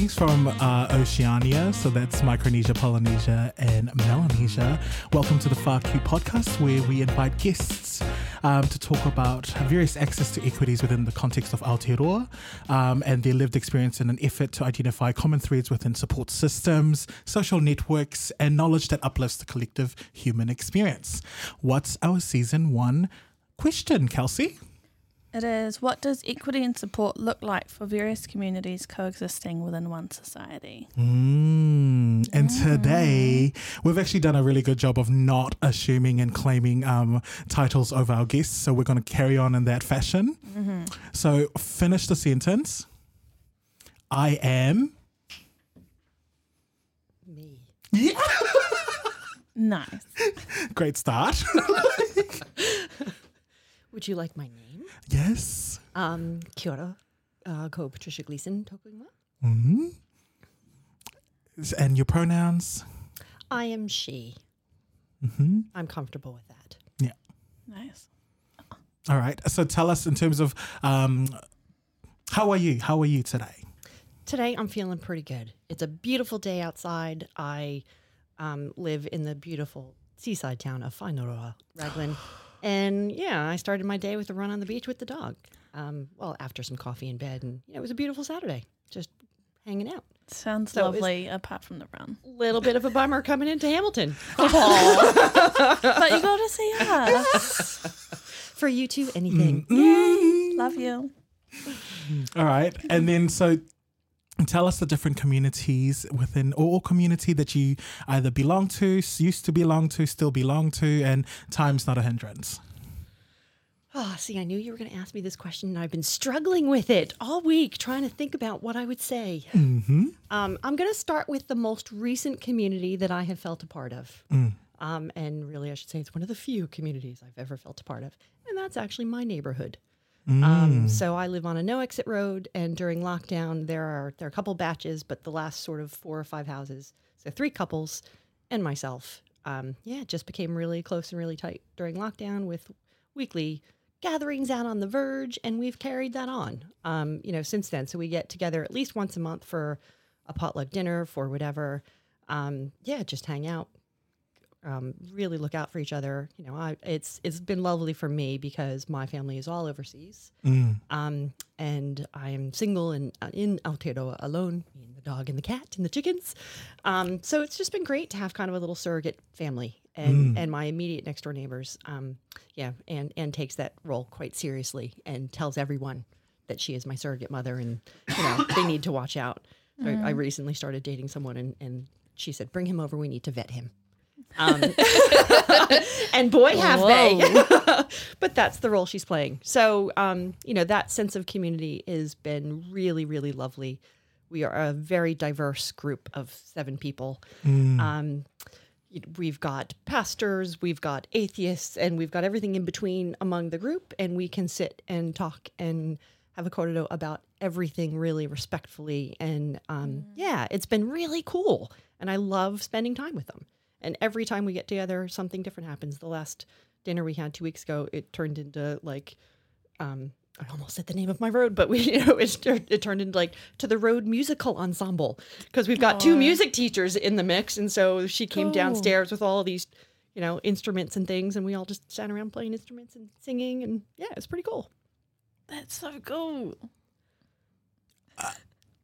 Greetings from uh, Oceania, so that's Micronesia, Polynesia, and Melanesia. Welcome to the Far Q podcast, where we invite guests um, to talk about various access to equities within the context of Aotearoa um, and their lived experience in an effort to identify common threads within support systems, social networks, and knowledge that uplifts the collective human experience. What's our season one question, Kelsey? It is what does equity and support look like for various communities coexisting within one society? Mm. And today, we've actually done a really good job of not assuming and claiming um, titles of our guests. So we're going to carry on in that fashion. So finish the sentence. I am. Me. Yeah. Nice. Great start. Would you like my name? Yes. Um, kia ora, uh, ko Patricia Gleason tokuinga. hmm And your pronouns? I am she. hmm I'm comfortable with that. Yeah. Nice. All right. So tell us in terms of um, how are you? How are you today? Today I'm feeling pretty good. It's a beautiful day outside. I um, live in the beautiful seaside town of Whāingaroa, Raglan. and yeah, I started my day with a run on the beach with the dog. Um, well, after some coffee in bed, and you know, it was a beautiful Saturday, just hanging out. Sounds So lovely apart from the run. Little bit of a bummer coming into Hamilton. but you got to see us. For you too, anything. Love you. All right. And then so tell us the different communities within or, community that you either belong to, used to belong to, still belong to, and time's not a hindrance. Oh, see, I knew you were going to ask me this question, and I've been struggling with it all week, trying to think about what I would say. Mm-hmm. Um, I'm going to start with the most recent community that I have felt a part of. Um, and really, I should say it's one of the few communities I've ever felt a part of, and that's actually my neighborhood. Um, so I live on a no exit road, and during lockdown, there are there are a couple baches, but the last sort of four or five houses, so three couples, and myself, um, yeah, just became really close and really tight during lockdown with weekly gatherings out on the verge, and we've carried that on, um, you know, since then. So we get together at least once a month for a potluck dinner, for whatever. Um, yeah, just hang out, um, really look out for each other. You know, I, it's it's been lovely for me because my family is all overseas, um, and I am single and uh, in Aotearoa alone, me and the dog and the cat and the chickens. Um, so it's just been great to have kind of a little surrogate family. And, and my immediate next door neighbors, um, yeah, and and takes that role quite seriously and tells everyone that she is my surrogate mother and you know they need to watch out. I, I recently started dating someone and, and she said, "Bring him over. We need to vet him." Um, and boy, have they! but that's the role she's playing. So, um, you know, that sense of community has been really, really lovely. We are a very diverse group of seven people. Um, we've got pastors, we've got atheists, and we've got everything in between among the group. And we can sit and talk and have a kōrero about everything really respectfully. And um, yeah, it's been really cool. And I love spending time with them. And every time we get together, something different happens. The last dinner we had two weeks ago, it turned into like, um, I almost said the name of my road, but we, you know, it, it turned into like to the road musical ensemble because we've got two music teachers in the mix, and so she came Cool. downstairs with all these, you know, instruments and things, and we all just sat around playing instruments and singing, and yeah, it's pretty cool. That's so cool.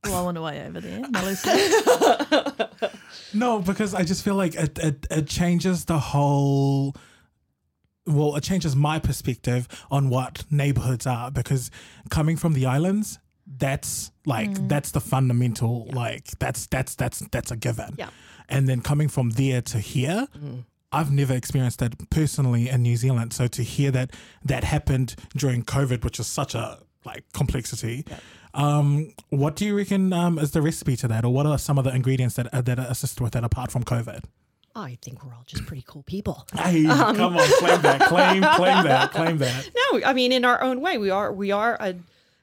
Blowing away over there. No, because I just feel like it, it, it changes the whole. Well, it changes my perspective on what neighborhoods are because coming from the islands, that's like mm. that's the fundamental like that's that's that's that's a given. Yeah. And then coming from there to here, mm. I've never experienced that personally in New Zealand. So to hear that that happened during COVID, which is such a like complexity. Um, what do you reckon um, is the recipe to that, or what are some of the ingredients that uh, that assist with that apart from COVID? I think we're all just pretty cool people. Hey, come on, claim that, claim, claim that, claim that. No, I mean in our own way, we are we are a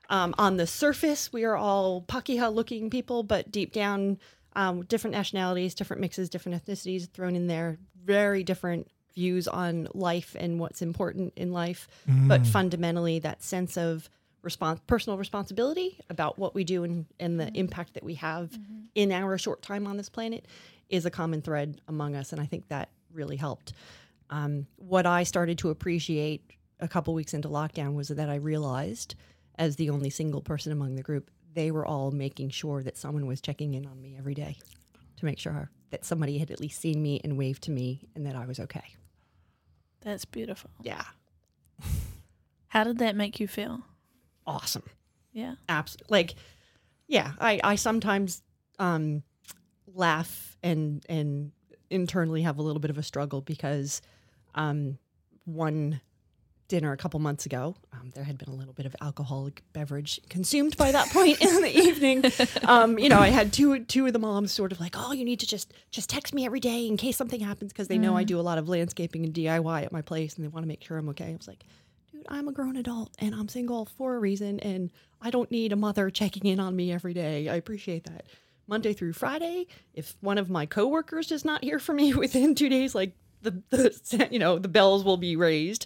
um, on the surface we are all Pakeha looking people, but deep down, um, different nationalities, different mixes, different ethnicities thrown in there, very different views on life and what's important in life, but fundamentally that sense of respons- personal responsibility about what we do and, and the impact that we have in our short time on this planet is a common thread among us. And I think that really helped. Um, what I started to appreciate a couple weeks into lockdown was that I realized, as the only single person among the group, they were all making sure that someone was checking in on me every day to make sure that somebody had at least seen me and waved to me and that I was okay. That's beautiful. Yeah. How did that make you feel? Awesome. Yeah. Absolutely. Like, yeah, I, I sometimes um, laugh and and internally have a little bit of a struggle because um, one dinner a couple months ago, um, there had been a little bit of alcoholic beverage consumed by that point in the evening. Um, you know, I had two two of the moms sort of like, "Oh, you need to just just text me every day in case something happens," because they know I do a lot of landscaping and DIY at my place, and they want to make sure I'm okay. I was like, "Dude, I'm a grown adult and I'm single for a reason, and I don't need a mother checking in on me every day. I appreciate that." Monday through Friday, if one of my coworkers does not hear from me within two days, like the, the you know the bells will be raised.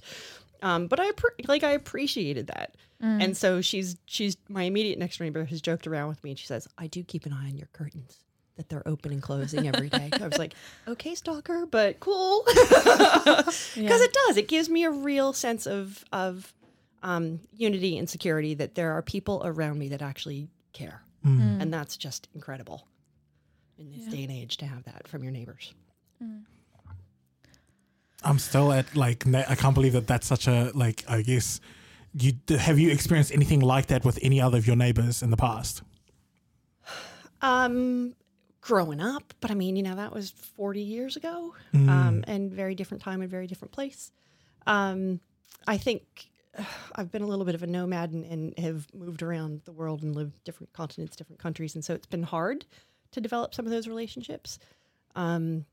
Um, but I like I appreciated that, and so she's she's my immediate next neighbor has joked around with me, and she says, "I do keep an eye on your curtains." That they're open and closing every day. I was like, okay, stalker, but cool, because it does. It gives me a real sense of of um, unity and security that there are people around me that actually care, and that's just incredible in this Yeah. day and age to have that from your neighbors. I'm still at like na- I can't believe that that's such a like I guess you have you experienced anything like that with any other of your neighbors in the past? Um, growing up, but I mean, you know, that was 40 years ago, um, and very different time and very different place. Um, I think uh, I've been a little bit of a nomad and, and have moved around the world and lived different continents, different countries, and so it's been hard to develop some of those relationships. Um,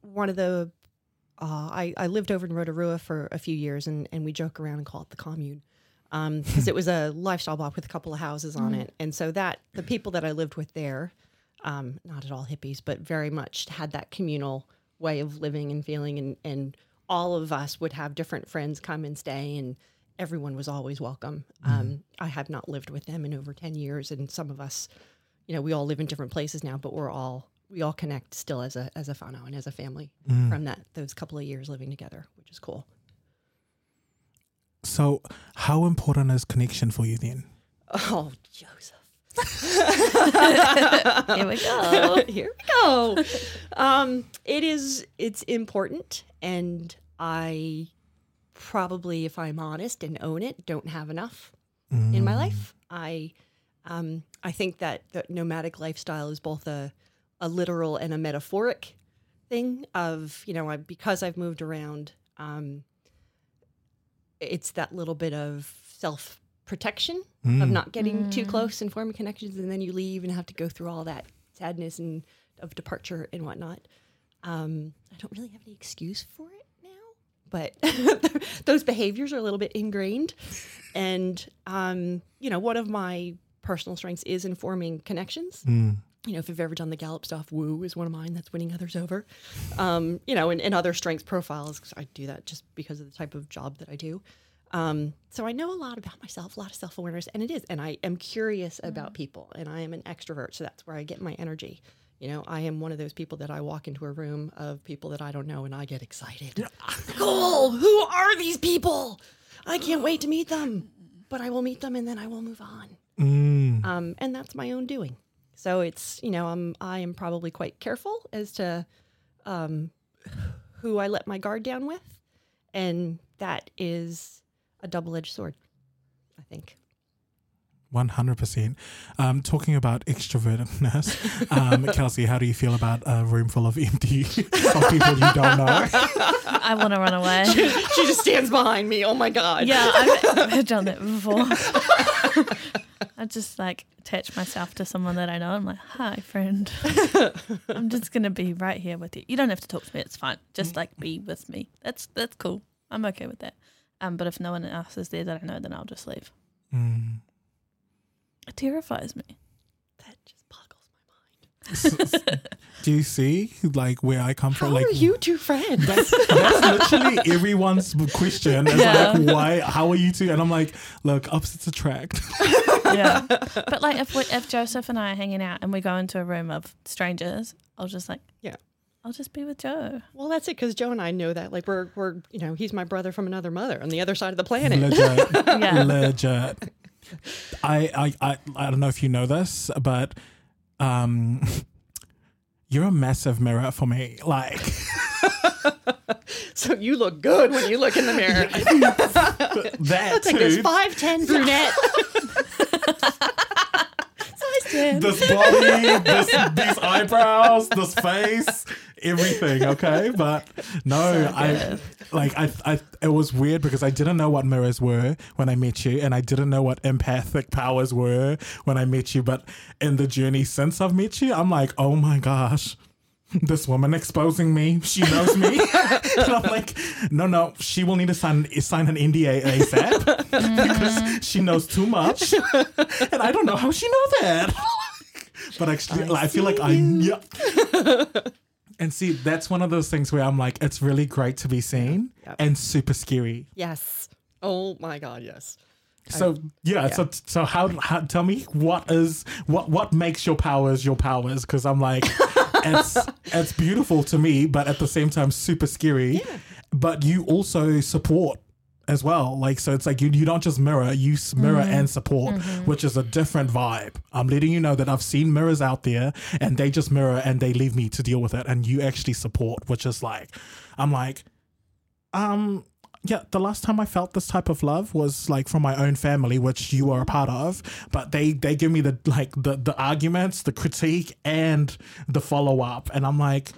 one of the uh, I, I lived over in Rotorua for a few years, and, and we joke around and call it the commune because it was a lifestyle block with a couple of houses on it, and so that the people that I lived with there, um, not at all hippies, but very much had that communal way of living and feeling, and and all of us would have different friends come and stay, and everyone was always welcome. Um, I have not lived with them in over ten years, and some of us, you know, we all live in different places now, but we're all we all connect still as a as a whānau and as a family from that those couple of years living together, which is cool. So, how important is connection for you then? Oh, Joseph. Here we go. Here we go. Um, it is. It's important, and I probably, if I'm honest and own it, don't have enough in my life. I, um, I think that the nomadic lifestyle is both a, a literal and a metaphoric thing. Of you know, I, because I've moved around. Um, it's that little bit of self protection of not getting too close and forming connections, and then you leave and have to go through all that sadness and of departure and whatnot. Um, I don't really have any excuse for it now, but those behaviors are a little bit ingrained. And um, you know, one of my personal strengths is in forming connections. You know, if you've ever done the Gallup stuff, woo is one of mine. That's winning others over. Um, you know, and, and other strengths profiles. 'cause I do that just because of the type of job that I do. Um, so I know a lot about myself, a lot of self awareness, and it is. And I am curious about people, and I am an extrovert, so that's where I get my energy. You know, I am one of those people that I walk into a room of people that I don't know, and I get excited. cool. Who are these people? I can't wait to meet them. But I will meet them, and then I will move on. Mm. Um, and that's my own doing. So it's you know I'm I am probably quite careful as to um, who I let my guard down with, and that is a double edged sword. I think. One hundred percent. Um, talking about extrovertedness, um, Kelsey, how do you feel about a room full of empty of people you don't know? I want to run away. she just stands behind me. Oh my god. Yeah, I've, I've done that before. I just like attach myself to someone that I know. I'm like, hi, friend. I'm just gonna be right here with you. You don't have to talk to me. It's fine. Just like be with me. That's that's cool. I'm okay with that. Um, but if no one else is there that I know, then I'll just leave. Mm. It terrifies me. That just boggles my mind. Do you see like where I come How from? Like are you two friends? that's, that's literally everyone's question. Is Yeah. like, why? How are you two? And I'm like, look, opposites attract. yeah. But like if we, if Joseph and I are hanging out and we go into a room of strangers, I'll just like Yeah. I'll just be with Joe. well, that's it, because Joe and I know that. Like we're we're you know he's my brother from another mother on the other side of the planet. Legit. Yeah. Legit. I, I I I don't know if you know this, but um you're a massive mirror for me. Like So you look good when you look in the mirror. that It's like this five ten brunette. Size ten. This body, this these eyebrows, this face, everything, okay? But no, So I like I I it was weird because I didn't know what mirrors were when I met you and I didn't know what empathic powers were when I met you, but in the journey since I've met you, I'm like, "Oh my gosh, this woman exposing me. She knows me. and I'm like, no, no, she will need to sign sign an NDA ASAP because mm-hmm. she knows too much, and I don't know how she knows that. but actually, I, I feel like I yeah. And see, that's one of those things where I'm like, it's really great to be seen Yep. and super scary. Yes. Oh my God. Yes. So yeah, so so how, how tell me what is what what makes your powers your powers? Because I'm like, it's it's beautiful to me, but at the same time super scary. Yeah. But you also support as well. Like so, it's like you you don't just mirror, you mirror and support, which is a different vibe. I'm letting you know that I've seen mirrors out there, and they just mirror and they leave me to deal with it, and you actually support, which is like, I'm like, um yeah the last time i felt this type of love was like from my own family which you are a part of but they they give me the like the the arguments the critique and the follow-up and i'm like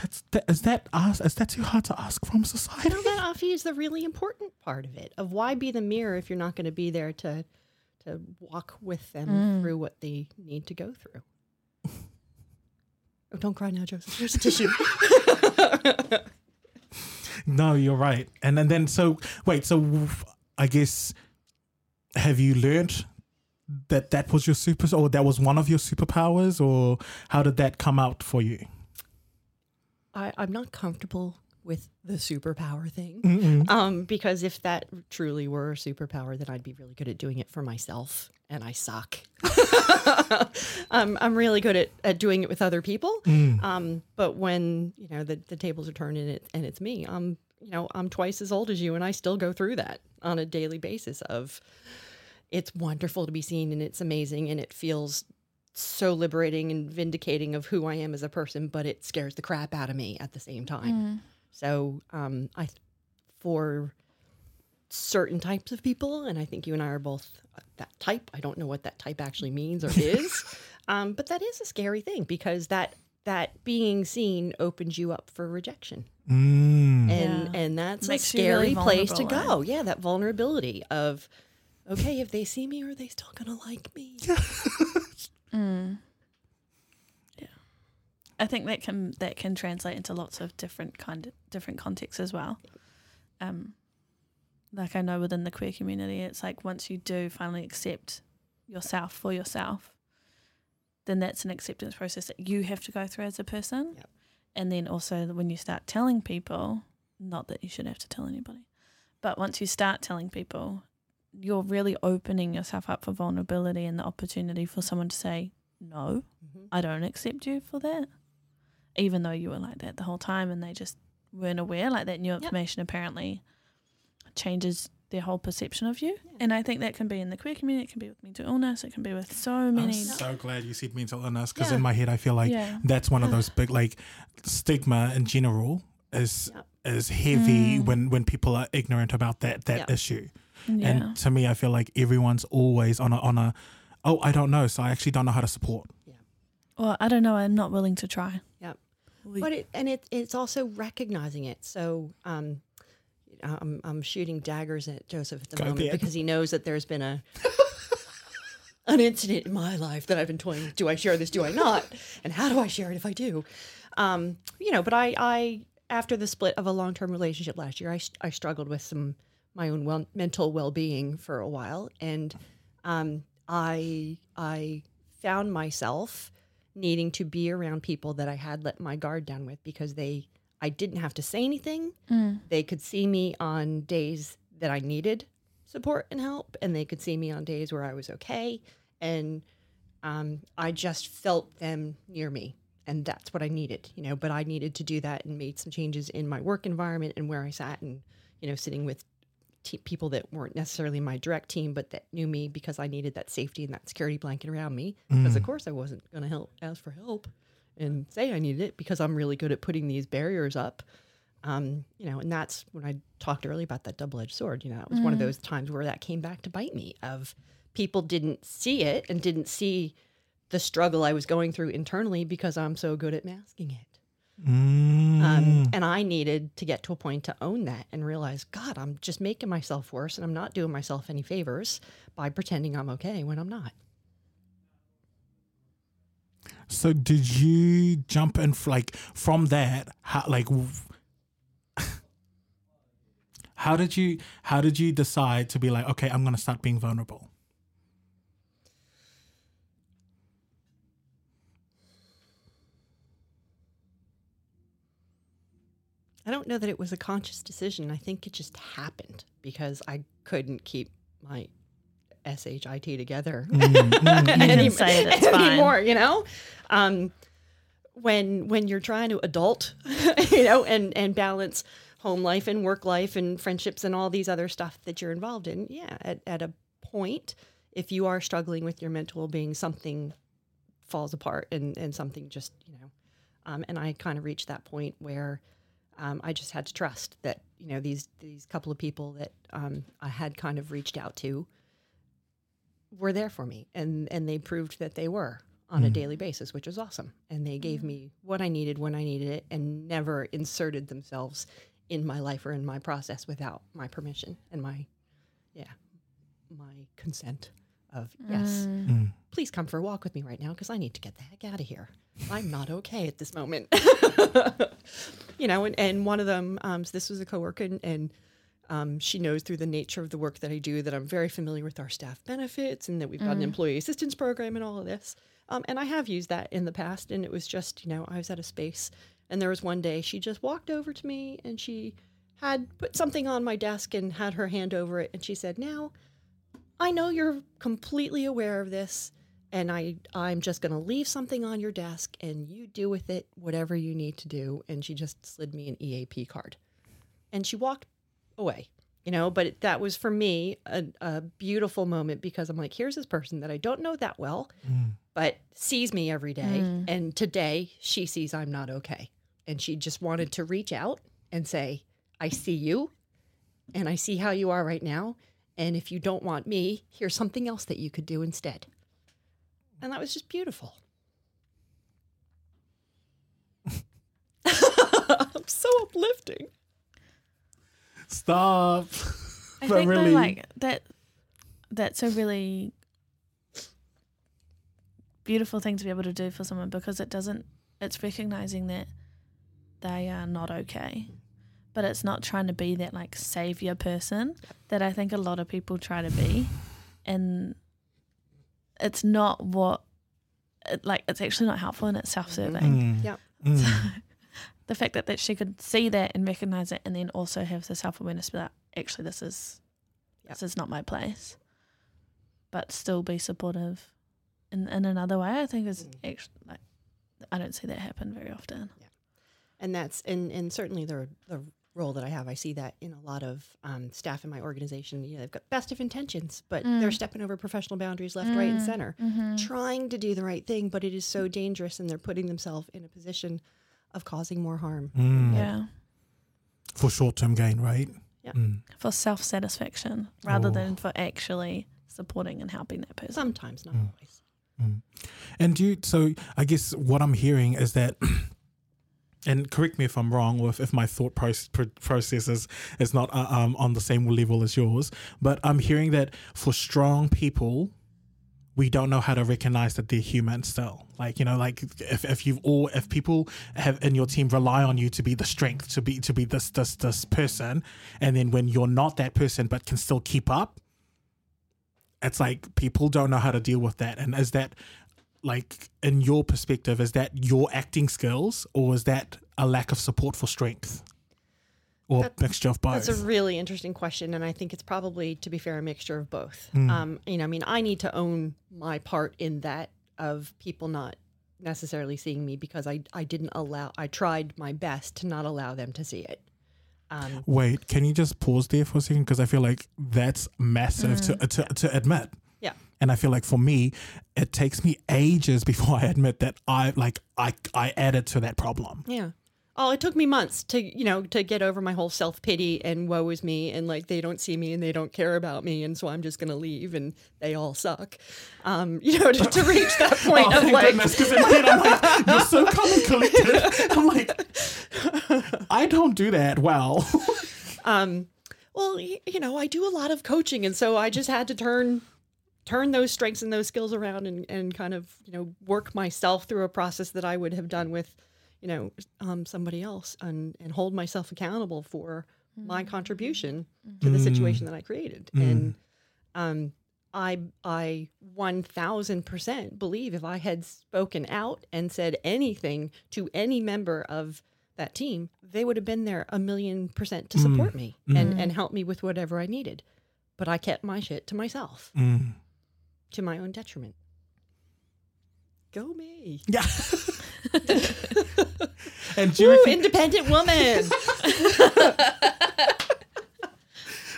that's that, is that us is that too hard to ask from society Well, that Afi is the really important part of it. Of why be the mirror if you're not going to be there to to walk with them mm. through what they need to go through. Oh, don't cry now, Joseph. Here's a tissue. no you're right and then then so wait so i guess have you learned that that was your super or that was one of your superpowers or how did that come out for you I, I'm not comfortable with the superpower thing. Um, because if that truly were a superpower, then I'd be really good at doing it for myself, and I suck. um, I'm really good at, at doing it with other people. Mm. Um, but when you know the, the tables are turned and it and it's me, I'm you know I'm twice as old as you, and I still go through that on a daily basis. Of it's wonderful to be seen, and it's amazing, and it feels so liberating and vindicating of who I am as a person, but it scares the crap out of me at the same time. So um, I, for certain types of people, and I think you and I are both that type. I don't know what that type actually means or is, um, but that is a scary thing because that that being seen opens you up for rejection, Mm. and Yeah. and that's Makes a you really scary place to go. Yeah, that vulnerability of. Okay, if they see me, are they still gonna like me? I think that can that can translate into lots of different kind of different contexts as well. Um, like I know within the queer community, it's like once you do finally accept yourself for yourself, then that's an acceptance process that you have to go through as a person. Yep. And then also when you start telling people, not that you should have to tell anybody, but once you start telling people, you're really opening yourself up for vulnerability and the opportunity for someone to say, no, Mhm. I don't accept you for that. Even though you were like that the whole time and they just weren't aware, like that new information apparently changes their whole perception of you. And I think that can be in the queer community, it can be with mental illness, it can be with so many. I'm so glad you said mental illness because Yeah. in my head I feel like Yeah. that's one of those big like stigma in general is Yep. is heavy Mm. when when people are ignorant about that that Yep. issue. Yeah. And to me, I feel like everyone's always on a on a oh I don't know, so I actually don't know how to support. well, I don't know, I'm not willing to try. Yep. We- But it and it it's also recognizing it. So um, I'm I'm shooting daggers at Joseph at the Go moment ahead. because he knows that there's been a an incident in my life that I've been toying. Do I share this? Do I not? And how do I share it if I do? Um, you know, but I I after the split of a long term relationship last year, I struggled with some my own well, mental well being for a while, and um, I I found myself needing to be around people that I had let my guard down with because they I didn't have to say anything. They could see me on days that I needed support and help, and they could see me on days where I was okay. And um, I just felt them near me, and that's what I needed, you know. But I needed to do that and made some changes in my work environment and where I sat, and you know, sitting with te- people that weren't necessarily my direct team, but that knew me because I needed that safety and that security blanket around me. Because of course I wasn't going to help ask for help and say I needed it because I'm really good at putting these barriers up. Um, you know, and that's when I talked earlier about that double-edged sword. You know, that was one of those times where that came back to bite me. Of people didn't see it and didn't see the struggle I was going through internally because I'm so good at masking it. Mm. Um, and I needed to get to a point to own that and realize, God, I'm just making myself worse and I'm not doing myself any favors by pretending I'm okay when I'm not. So did you jump in f- like from that? How like how did you how did you decide to be like okay I'm gonna start being vulnerable? I don't know that it was a conscious decision. I think it just happened because I couldn't keep my shit together can say it, it's fine. anymore. You know, um, when when you're trying to adult, you know, and and balance home life and work life and friendships and all these other stuff that you're involved in. Yeah, at at a point, if you are struggling with your mental well-being, something falls apart and and something just you know, um, and I kind of reached that point where um, I just had to trust that you know these these couple of people that um, I had kind of reached out to were there for me, and and they proved that they were on a daily basis, which was awesome. And they gave me what I needed when I needed it, and never inserted themselves in my life or in my process without my permission and my yeah my consent of yes please come for a walk with me right now because I need to get the heck out of here. I'm not okay at this moment. you know, and, and one of them, um, so this was a coworker, and, and um, she knows through the nature of the work that I do that I'm very familiar with our staff benefits and that we've got an employee assistance program and all of this. Um, and I have used that in the past, and it was just, you know, I was at a space, and there was one day she just walked over to me and she had put something on my desk and had her hand over it, and she said, "Now, I know you're completely aware of this, and I I'm just going to leave something on your desk and you do with it whatever you need to do." And she just slid me an EAP card. And she walked away. You know, but it, that was for me a, a beautiful moment because I'm like, here's this person that I don't know that well, mm. but sees me every day. Mm. And today she sees I'm not okay. And she just wanted to reach out and say, I see you and I see how you are right now. And if you don't want me, here's something else that you could do instead. And that was just beautiful. I'm so uplifting. Stop. I But think really- though, like that that's a really beautiful thing to be able to do for someone because it doesn't it's recognizing that they are not okay. But it's not trying to be that like savior person that I think a lot of people try to be. And it's not what it, like it's actually not helpful and it's self-serving. Mm. Yeah. Mm. The fact that, that she could see that and recognize it and then also have the self-awareness that actually this is Yeah. this is not my place but still be supportive in, in another way i think is actually like i don't see that happen very often Yeah and that's and and certainly the the role that I have, I see that in a lot of um, staff in my organization. You know, they've got best of intentions, but they're stepping over professional boundaries left, right, and center, trying to do the right thing, but it is so dangerous, and they're putting themselves in a position of causing more harm. Mm. yeah For short term gain, right? Yeah. Mm. for self-satisfaction rather Oh. than for actually supporting and helping that person Sometimes, not Mm. always. And do you, so I guess what I'm hearing is that, and correct me if I'm wrong, or if, if my thought process, is, is not uh, um, on the same level as yours, but I'm hearing that for strong people, we don't know how to recognize that they're human still. Like, you know, like if, if you've all, if people have in your team rely on you to be the strength, to be, to be this, this, this person. And then when you're not that person, but can still keep up, it's like people don't know how to deal with that. And is that like in your perspective, is that your acting skills or is that a lack of support for strength? Or That- mixture of both? That's a really interesting question, and I think it's probably, to be fair, a mixture of both. Mm. Um, you know, I mean, I need to own my part in that of people not necessarily seeing me because I I didn't allow. I tried my best to not allow them to see it. Um, Wait, can you just pause there for a second? Because I feel like that's massive to, to to admit. And I feel like for me, it takes me ages before I admit that I like I I added to that problem. yeah. Oh, it took me months to you know to get over my whole self pity and woe is me and like they don't see me and they don't care about me and so I'm just gonna leave and they all suck. Um, you know, to, to reach that point Oh, of thank like because in my head I'm like, you're so calm and collected. I'm like, I don't do that well. um well you know i do a lot of coaching and so i just had to turn turn those strengths and those skills around and, and kind of you know work myself through a process that i would have done with you know um, somebody else and, and hold myself accountable for my contribution to the situation that i created. And um, I I one thousand percent believe if I had spoken out and said anything to any member of that team, they would have been there a million percent to support me and and help me with whatever I needed. But I kept my shit to myself, Mm. To my own detriment. Go me, Yeah. and you Woo, reckon, independent woman.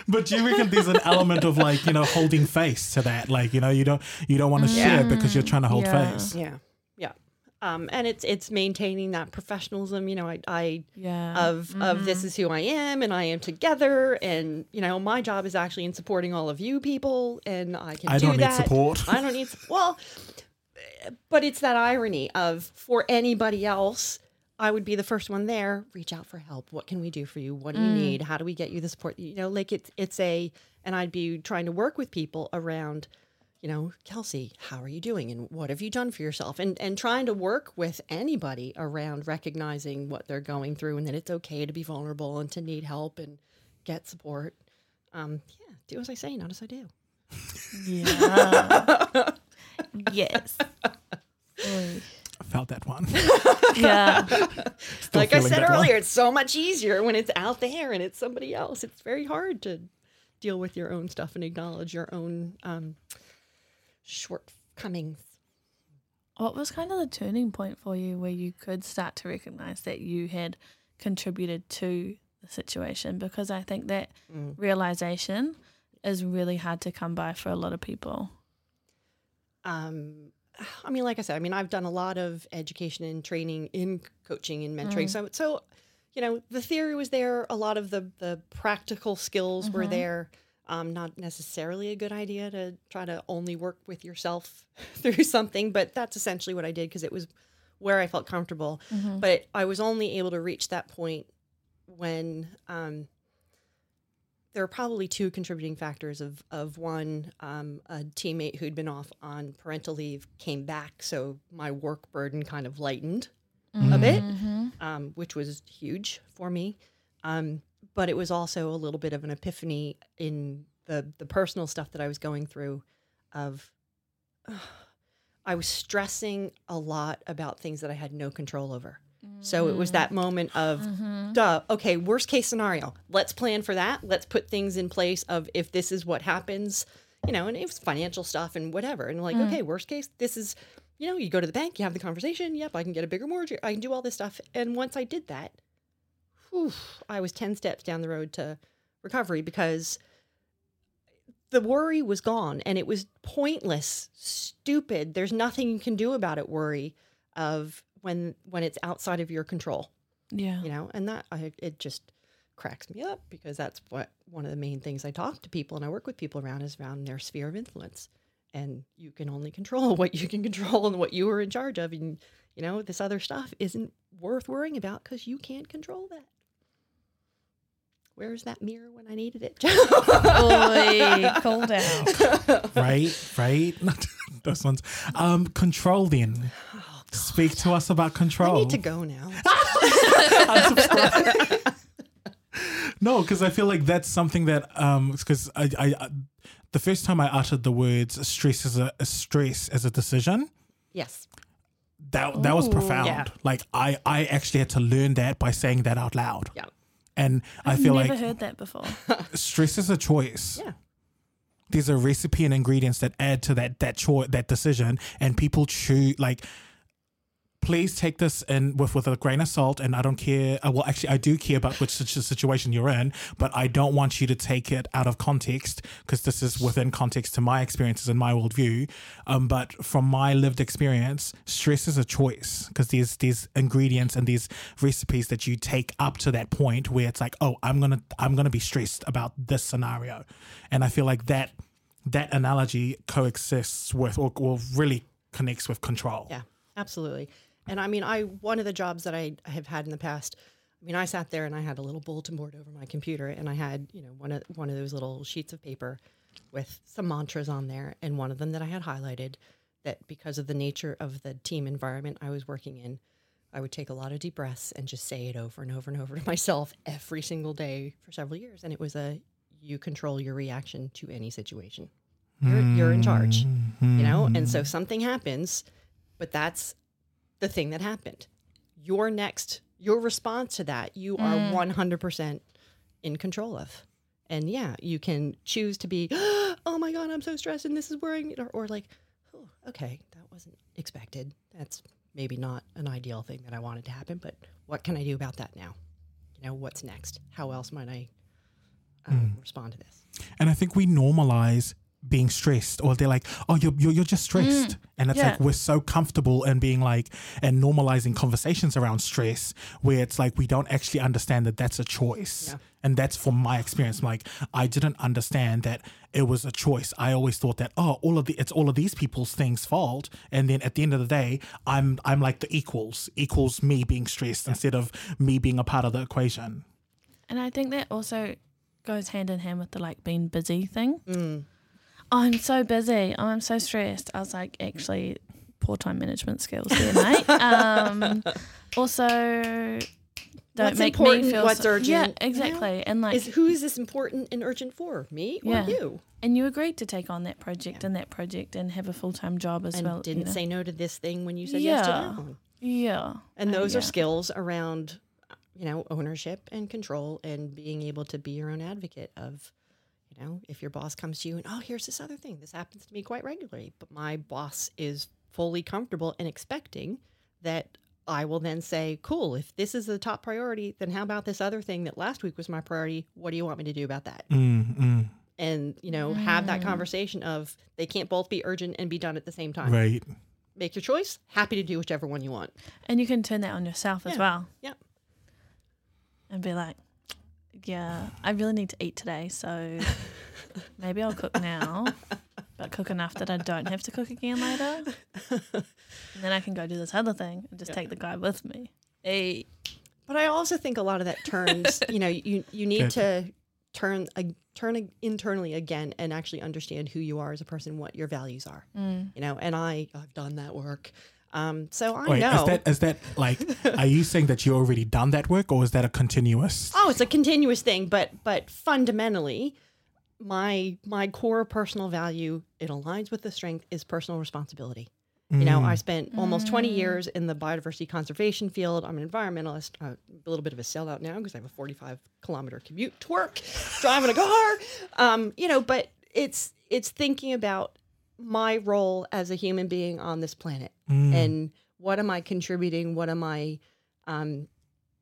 but do you reckon there's an element of like you know holding face to that? Like you know you don't you don't want to mm. share because you're trying to hold Yeah. face. yeah, yeah. Um, and it's it's maintaining that professionalism. You know, I I Yeah. of of this is who I am and I am together and you know my job is actually in supporting all of you people and I can I do don't need that. support. I don't need well but it's that irony of for anybody else I would be the first one there reach out for help what can we do for you what do you need how do we get you the support you know like it's it's a and I'd be trying to work with people around you know, Kelsey, how are you doing and what have you done for yourself? And and trying to work with anybody around recognizing what they're going through and that it's okay to be vulnerable and to need help and get support. Um, yeah, do as I say, not as I do. Yeah. yes. Oy. I felt that one. Yeah. Still like I said that one. earlier, it's so much easier when it's out there and it's somebody else. It's very hard to deal with your own stuff and acknowledge your own um, shortcomings. What was kind of the turning point for you where you could start to recognize that you had contributed to the situation? Because I think that Mm. realization is really hard to come by for a lot of people. um, I mean, like I said, I mean, I've done a lot of education and training in coaching and mentoring. So, so, you know, the theory was there. A lot of the the practical skills were there. Um, not necessarily a good idea to try to only work with yourself through something, but that's essentially what I did because it was where I felt comfortable. But I was only able to reach that point when um, there were probably two contributing factors of of one um, a teammate who'd been off on parental leave came back so my work burden kind of lightened a bit um, which was huge for me. Um, but it was also a little bit of an epiphany in the the personal stuff that I was going through of I was stressing a lot about things that I had no control over. So it was that moment of, mm-hmm. duh, okay, worst case scenario. Let's plan for that. Let's put things in place of if this is what happens, you know, and it was financial stuff and whatever. And like, mm. okay, worst case, this is, you know, you go to the bank, you have the conversation. Yep, I can get a bigger mortgage. I can do all this stuff. And once I did that, whew, I was 10 steps down the road to recovery because the worry was gone and it was pointless, stupid. There's nothing you can do about it, worry of when when it's outside of your control, Yeah. you know? And that I, it just cracks me up because that's what one of the main things I talk to people and I work with people around is around their sphere of influence. And you can only control what you can control and what you are in charge of and you know, this other stuff isn't worth worrying about cuz you can't control that. Where's that mirror when I needed it? Oy, cool down. right, right. Those ones. Um, control then. Speak to us about I control. need to go now. No, because I feel like that's something that um because I, I I the first time I uttered the words stress as a, a stress as a decision, Yes. That that was Ooh. profound. Yeah. Like I I actually had to learn that by saying that out loud. Yeah. And I feel like I've feel never like heard that before. stress is a choice. Yeah. There's a recipe and ingredients that add to that that choice that decision, and people choose like. Please take this in with with a grain of salt, and I don't care. uh, Well, actually, I do care about which situation you're in, but I don't want you to take it out of context because this is within context to my experiences and my worldview. Um, but from my lived experience, stress is a choice because there's there's ingredients and these recipes that you take up to that point where it's like, oh, I'm gonna I'm gonna be stressed about this scenario, and I feel like that that analogy coexists with or, or really connects with control. Yeah, absolutely. And I mean, I one of the jobs that I have had in the past. I mean, I sat there and I had a little bulletin board over my computer, and I had you know one of one of those little sheets of paper with some mantras on there, and one of them that I had highlighted that because of the nature of the team environment I was working in, I would take a lot of deep breaths and just say it over and over and over to myself every single day for several years, and it was a you control your reaction to any situation. You're, you're in charge, you know, and so mm-hmm. something happens, but that's the thing that happened. Your next, your response to that, you are 100% in control of. And yeah, you can choose to be, oh my God, I'm so stressed and this is worrying me. Or, or like, oh, okay, that wasn't expected. That's maybe not an ideal thing that I wanted to happen, but what can I do about that now? You know, what's next? How else might I um, respond to this? And I think we normalize being stressed or they're like, oh, you're, you're, you're just stressed. and it's yeah. like, we're so comfortable in being like, and normalizing conversations around stress where it's like, we don't actually understand that that's a choice. Yeah. And that's from my experience. Like, I didn't understand that it was a choice. I always thought that, oh, all of the, it's all of these people's things fault. And then at the end of the day, I'm, I'm like the equals, equals me being stressed instead of me being a part of the equation. And I think that also goes hand in hand with the like being busy thing. Mm. I'm so busy. I'm so stressed. I was like, actually, poor time management skills there, mate. um, also, don't What's make important, me feel what's so- urgent, Yeah, you exactly. And like, Is who is this important and urgent for? Me or Yeah. you? and you agreed to take on that project and that project and have a full time job as and well. you didn't know? say no to this thing when you said yes to Yeah. that one. yeah. And Uh, those yeah. are skills around, you know, ownership and control and being able to be your own advocate of, you know, if your boss comes to you and, oh, here's this other thing. This happens to me quite regularly, but my boss is fully comfortable and expecting that I will then say, cool, if this is the top priority, then how about this other thing that last week was my priority? What do you want me to do about that? Mm, mm, And, you know, have that conversation of they can't both be urgent and be done at the same time. right. Make your choice. Happy to do whichever one you want. And you can turn that on yourself as well Yep. and be like, yeah, I really need to eat today. So maybe I'll cook now, but cook enough that I don't have to cook again later. And then I can go do this other thing and just take the guy with me. Hey. But I also think a lot of that turns, you know, you you need to turn a, turn internally again and actually understand who you are as a person, what your values are. Mm. You know, and I I've done that work. Um, so I Wait, know. is that is that like? are you saying that you already done that work, or is that a continuous? oh, it's a continuous thing, but but fundamentally, my my core personal value it aligns with the strength is personal responsibility. You know, I spent almost 20 years in the biodiversity conservation field. I'm an environmentalist. Uh, a little bit of a sellout now because I have a 45 kilometer commute to work, driving a car. Um, you know, but it's it's thinking about my role as a human being on this planet and what am I contributing? What am I um,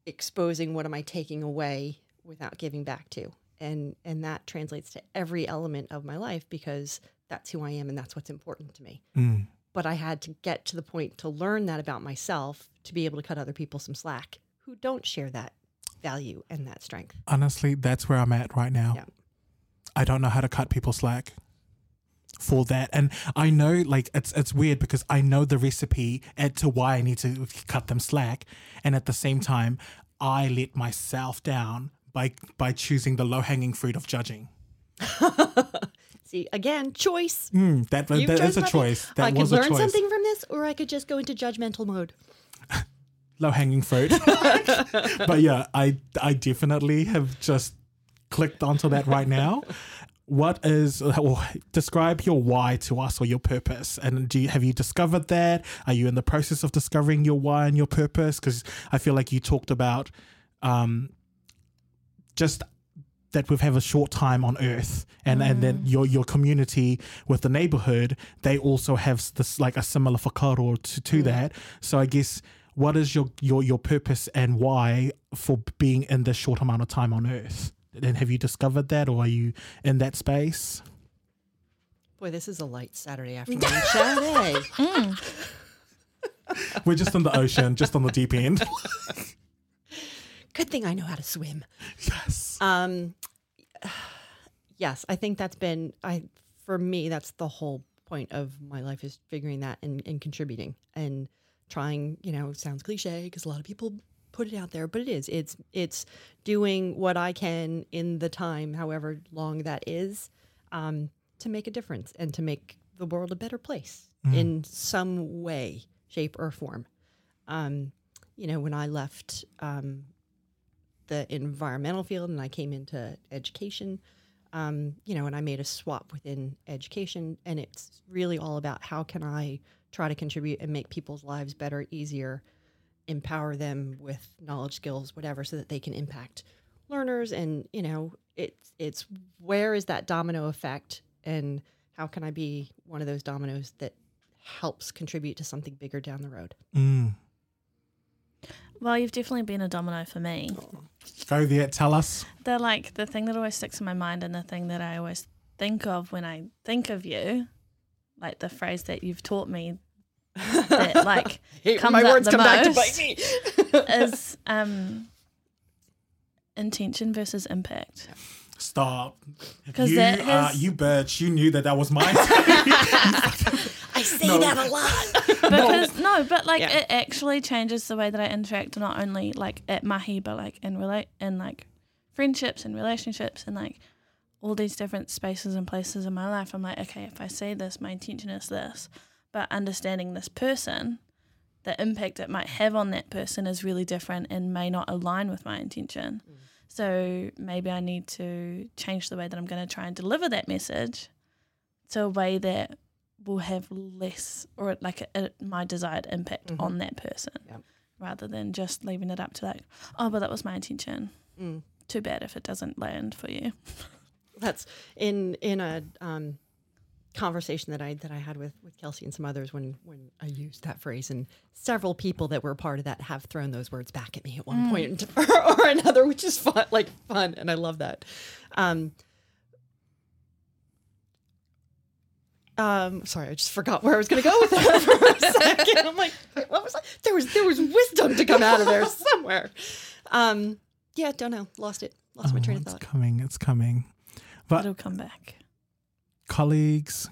exposing? What am I taking away without giving back to? And and that translates to every element of my life because that's who I am and that's what's important to me Mm. but I had to get to the point to learn that about myself to be able to cut other people some slack who don't share that value and that strength. Honestly, that's where I'm at right now. Yeah. I don't know how to cut people slack for that, and I know like it's it's weird because I know the recipe as to why I need to cut them slack, and at the same time, I let myself down by by choosing the low hanging fruit of judging. See, again, choice. Mm, that You've that is a nothing. choice. That I could learn something from this, or I could just go into judgmental mode. low hanging fruit. but yeah, I I definitely have just clicked onto that right now. What is or describe your why to us or your purpose. And do you have you discovered that? Are you in the process of discovering your why and your purpose? Because i feel like you talked about um just that we have a short time on earth and and then your your community with the neighborhood they also have this like a similar whakaaro to, to that. So i guess what is your your your purpose and why for being in this short amount of time on earth and have you discovered that or are you in that space Boy, this is a light Saturday afternoon chat. eh? we're just in the ocean just on the deep end Good thing I know how to swim. yes Um, yes, I think that's been I for me. That's the whole point of my life is figuring that and, and contributing and trying. You know, sounds cliche because a lot of people put it out there, but it is. It's it's doing what I can in the time, however long that is, um, to make a difference and to make the world a better place in some way, shape, or form. Um, you know, when I left um, the environmental field and I came into education, um, you know, and I made a swap within education. And it's really all about how can I try to contribute and make people's lives better, easier, empower them with knowledge, skills, whatever, so that they can impact learners. And, you know, it's, it's where is that domino effect and how can I be one of those dominoes that helps contribute to something bigger down the road? mm. Well, you've definitely been a domino for me. go there tell us They're like the thing that always sticks in my mind and the thing that I always think of when I think of you, like the phrase that you've taught me that like comes my up words the come back to bite me. is um intention versus impact. stop 'Cause you that uh, you bitch you knew that that was mine I say No. that a lot. Because no, but like Yeah. it actually changes the way that I interact not only like at mahi but like in relate in like friendships and relationships and like all these different spaces and places in my life. I'm like, okay, if I say this, my intention is this. But understanding this person, the impact it might have on that person is really different and may not align with my intention. So maybe I need to change the way that I'm going to try and deliver that message to a way that will have less or like a, a, my desired impact Mhm. on that person Yep. rather than just leaving it up to like, oh, but that was my intention. Mm. Too bad if it doesn't land for you. That's in in a um, conversation that I that I had with with Kelsey and some others when when I used that phrase, and several people that were a part of that have thrown those words back at me at one point or, or another, which is fun, like fun, and I love that. Um, um, sorry, I just forgot where I was going to go with that for a second. I'm like, what was I? There was there was wisdom to come out of there somewhere. Um, yeah, don't know, lost it, lost my Oh, train of thought. it's thought. coming it's coming But- It'll come back. Colleagues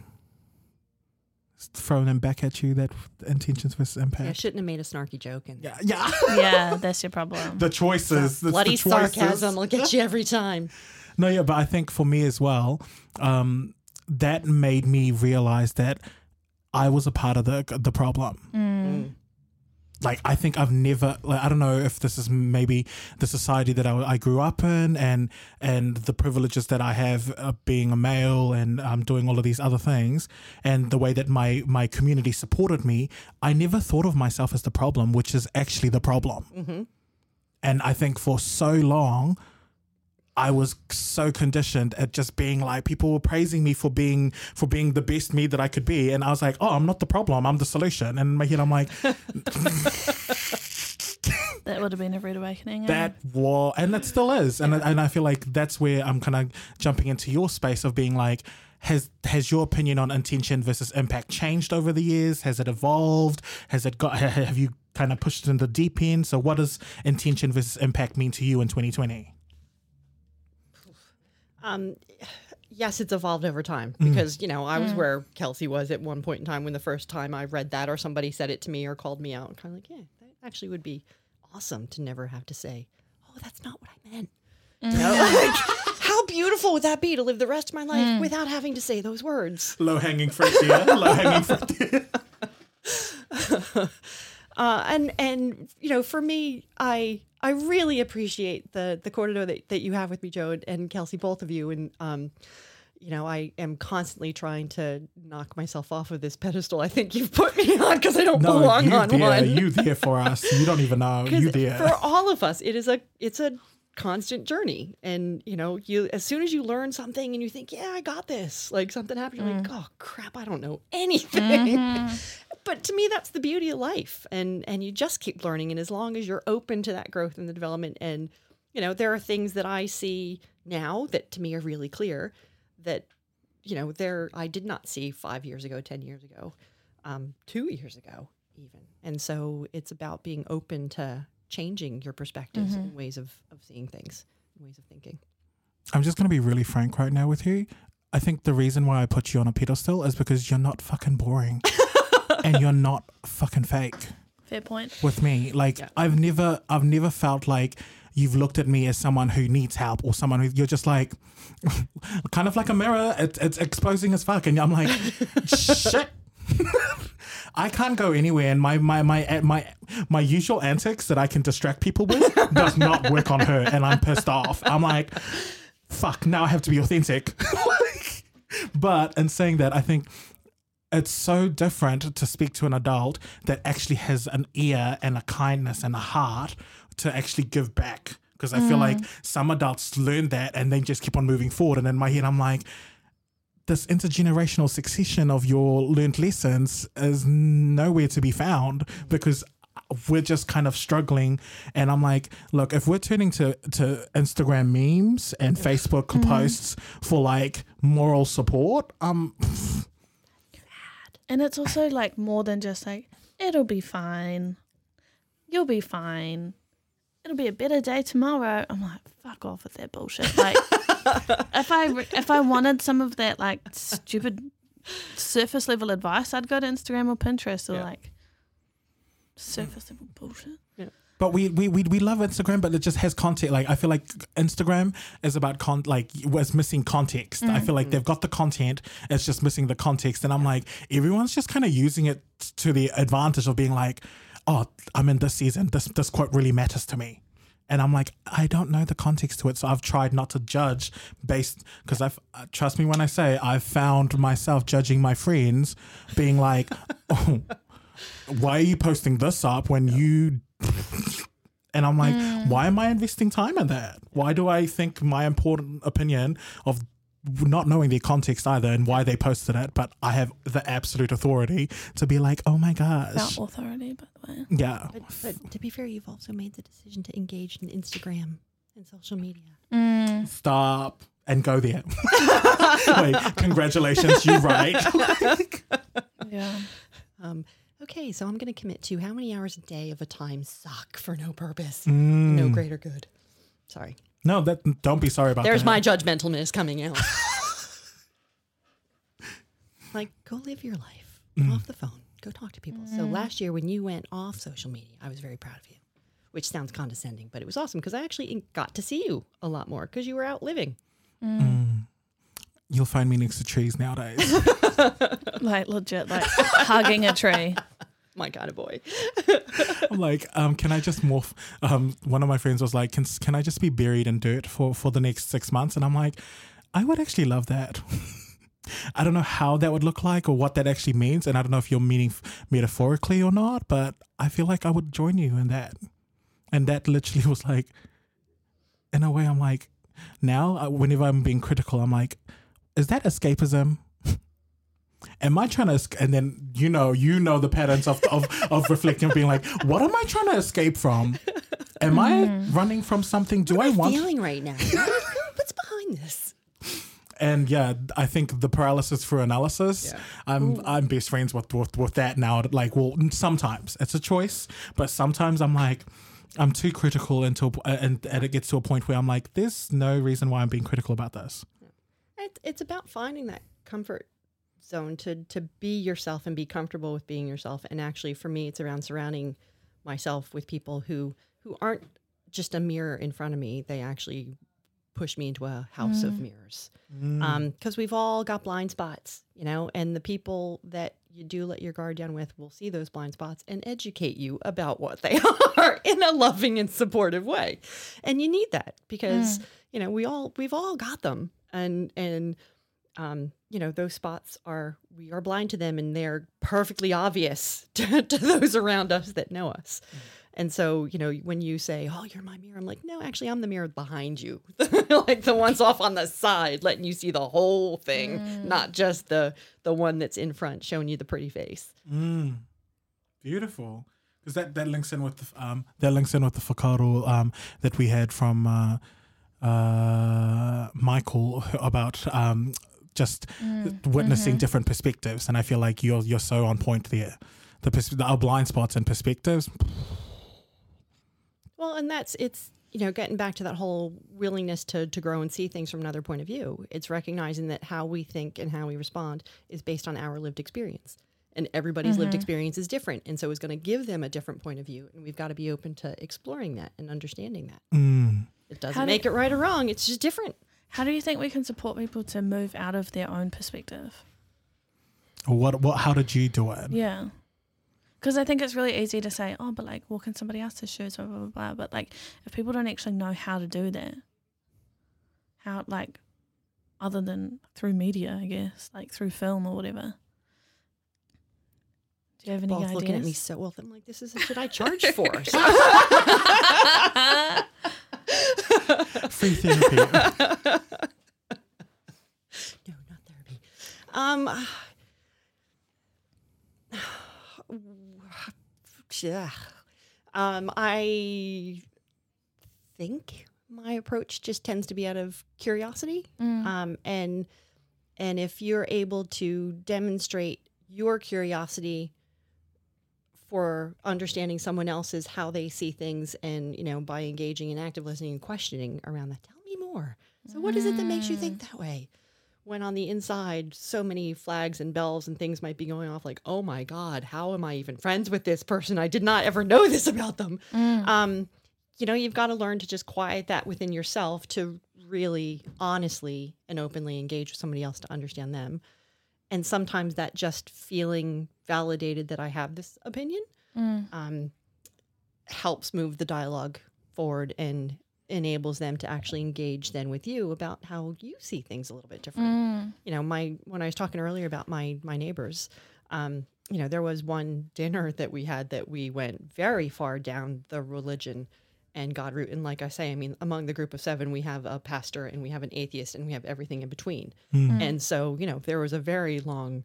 throwing them back at you that intentions versus Yeah, I shouldn't have made a snarky joke and yeah yeah, Yeah, that's your problem. the choices the, bloody the choices. sarcasm will get you every time. No, yeah, but I think for me as well, um, that made me realize that I was a part of the the problem. Mm. Like I think I've never, like I don't know if this is maybe the society that I, I grew up in, and and the privileges that I have of being a male and um, doing all of these other things, and the way that my my community supported me. I never thought of myself as the problem, which is actually the problem. Mm-hmm. And I think for so long, I was so conditioned at just being like people were praising me for being for being the best me that I could be, and I was like, oh, I'm not the problem, I'm the solution. And in my head, I'm like, That would have been a rude awakening. eh? that was, and it still is, and and I feel like that's where I'm kind of jumping into your space of being like. Has has your opinion on intention versus impact changed over the years? Has it evolved? Has it got? Have you kind of pushed it in the deep end? So, what does intention versus impact mean to you in 2020? Um, yes, it's evolved over time Mm. because you know I was where Kelsey was at one point in time when the first time I read that or somebody said it to me or called me out, kind of like, yeah, that actually would be awesome to never have to say, oh, that's not what I meant. You know, like, how beautiful would that be to live the rest of my life without having to say those words? Low hanging fruit, yeah. Low hanging fruit. uh, and and you know, for me, I I really appreciate the the kōrero that, that you have with me, Joe and, and Kelsey, both of you, and um, you know, I am constantly trying to knock myself off of this pedestal. I think you've put me on because I don't No, belong you on there, one. you there for us. You don't even know You there. for all of us, it is a it's a constant journey. And you know, you as soon as you learn something and you think, yeah, I got this, like something happened, you're like, oh crap, I don't know anything. but to me, that's the beauty of life, and and you just keep learning. And as long as you're open to that growth and the development, and you know, there are things that I see now that to me are really clear that you know there I did not see five years ago, ten years ago, um, two years ago, even. And so it's about being open to changing your perspectives and ways of, of seeing things, ways of thinking. I'm just gonna be really frank right now with you. I think the reason why I put you on a pedestal is because you're not fucking boring. and you're not fucking fake Fair point. with me. Like Yeah. I've never I've never felt like you've looked at me as someone who needs help or someone who you're just like kind of like a mirror. It, it's exposing as fuck, and I'm like, shit. I can't go anywhere, and my my my my my usual antics that I can distract people with does not work on her, and I'm pissed off. I'm like, fuck. Now I have to be authentic. but in saying that, I think it's so different to speak to an adult that actually has an ear and a kindness and a heart to actually give back. Because I feel like mm. some adults learn that and then just keep on moving forward. And in my head, I'm like, this intergenerational succession of your learned lessons is nowhere to be found because we're just kind of struggling and i'm like look if we're turning to to instagram memes and mm. facebook mm-hmm. posts for like moral support um And it's also like more than just like, it'll be fine. You'll be fine. It'll be a better day tomorrow. I'm like, fuck off with that bullshit. Like, if I if I wanted some of that like stupid surface level advice, I'd go to Instagram or Pinterest or Yeah. like surface level bullshit. But we, we, we, we love Instagram, but it just has content. Like I feel like Instagram is about con like was missing context. I feel like they've got the content, it's just missing the context. And I'm like, everyone's just kind of using it to the advantage of being like, oh, I'm in this season. This this quote really matters to me. And I'm like, I don't know the context to it, so I've tried not to judge based because I've uh, trust me when I say I've found myself judging my friends, being like, oh, why are you posting this up when you and I'm like, why am I investing time in that? Why do I think my important opinion of not knowing their context either and why they posted it, but I have the absolute authority to be like, oh my gosh. About authority, by the way. Yeah. But, but to be fair, you've also made the decision to engage in Instagram and social media. Mm. Stop and go there. Wait, congratulations, you right. Yeah. Um, okay, so I'm going to commit to how many hours a day of a time suck for no purpose, Mm. no greater good. Sorry. No, that don't be sorry about There's that. There's my judgmentalness coming out. like, go live your life. Get off the phone. Go talk to people. So mm. last year, when you went off social media, I was very proud of you, which sounds condescending, but it was awesome because I actually got to see you a lot more because you were out living. Mm. You'll find me next to trees nowadays. Like legit, like hugging a tree. My kind of boy. I'm like, um, can I just morph? Um, one of my friends was like, can can I just be buried in dirt for for the next six months? And I'm like, I would actually love that. I don't know how that would look like or what that actually means, and I don't know if you're meaning metaphorically or not, but I feel like I would join you in that. And that literally was like, in a way, I'm like, now uh, whenever I'm being critical, I'm like, is that escapism? Am I trying to, esc- and then you know, you know the patterns of of, of reflecting, being like, what am I trying to escape from? Am I mm-hmm. running from something? Do I want? feeling right now? What's behind this? and yeah, I think the paralysis for analysis. Yeah. I'm I'm best friends with, with with that now. Like, well, sometimes it's a choice, but sometimes I'm like. I'm too critical until and, and it gets to a point where I'm like, there's no reason why I'm being critical about this. It's, it's about finding that comfort zone to to be yourself and be comfortable with being yourself. And actually, for me, it's around surrounding myself with people who who aren't just a mirror in front of me. They actually push me into a house of mm. mirrors. Mm. Um, because we've all got blind spots, you know, and the people that you do let your guard down with will see those blind spots and educate you about what they are in a loving and supportive way. And you need that because, mm. you know, we all we've all got them. And and um, you know, those spots are we are blind to them, and they're perfectly obvious to, to those around us that know us. And so, you know, when you say, "Oh, you're my mirror," I'm like, "No, actually, I'm the mirror behind you, like the ones off on the side, letting you see the whole thing, not just the the one that's in front, showing you the pretty face." Mm. Beautiful. Because that, that links in with the um that links in with the whakaaro um that we had from uh, uh Michael about um just mm, witnessing mm-hmm. different perspectives, and I feel like you're you're so on point there. The, pers- the our blind spots and perspectives. Well, and that's it's you know getting back to that whole willingness to to grow and see things from another point of view. It's recognizing that how we think and how we respond is based on our lived experience, and everybody's lived mm-hmm. experience is different, and so it's going to give them a different point of view, and we've got to be open to exploring that and understanding that. Mm. It doesn't How do- make it right or wrong; it's just different. How do you think we can support people to move out of their own perspective? What what? How did you do it? Yeah. Because I think it's really easy to say, oh, but like walk in somebody else's shoes, blah, blah, blah, blah. But like, if people don't actually know how to do that, how, like, other than through media, I guess, like through film or whatever. Do you have any Both ideas? looking at me so well. I'm like, this is a should I charge for? Free therapy. No, not therapy. Um, yeah. Um, I think my approach just tends to be out of curiosity. Mm. Um, and and if you're able to demonstrate your curiosity for understanding someone else's how they see things and you know by engaging in active listening and questioning around that. Tell me more. So what is it that makes you think that way? When on the inside so many flags and bells and things might be going off like oh my god how am i even friends with this person? I did not ever know this about them. Um, you know you've got to learn to just quiet that within yourself to really honestly and openly engage with somebody else to understand them and sometimes that just feeling validated that i have this opinion um, helps move the dialogue forward and enables them to actually engage then with you about how you see things a little bit different. You know my when i was talking earlier about my my neighbors um you know there was one dinner that we had that we went very far down the religion and god route and like i say i mean among the group of seven we have a pastor and we have an atheist and we have everything in between. Hmm. Hmm. And so you know there was a very long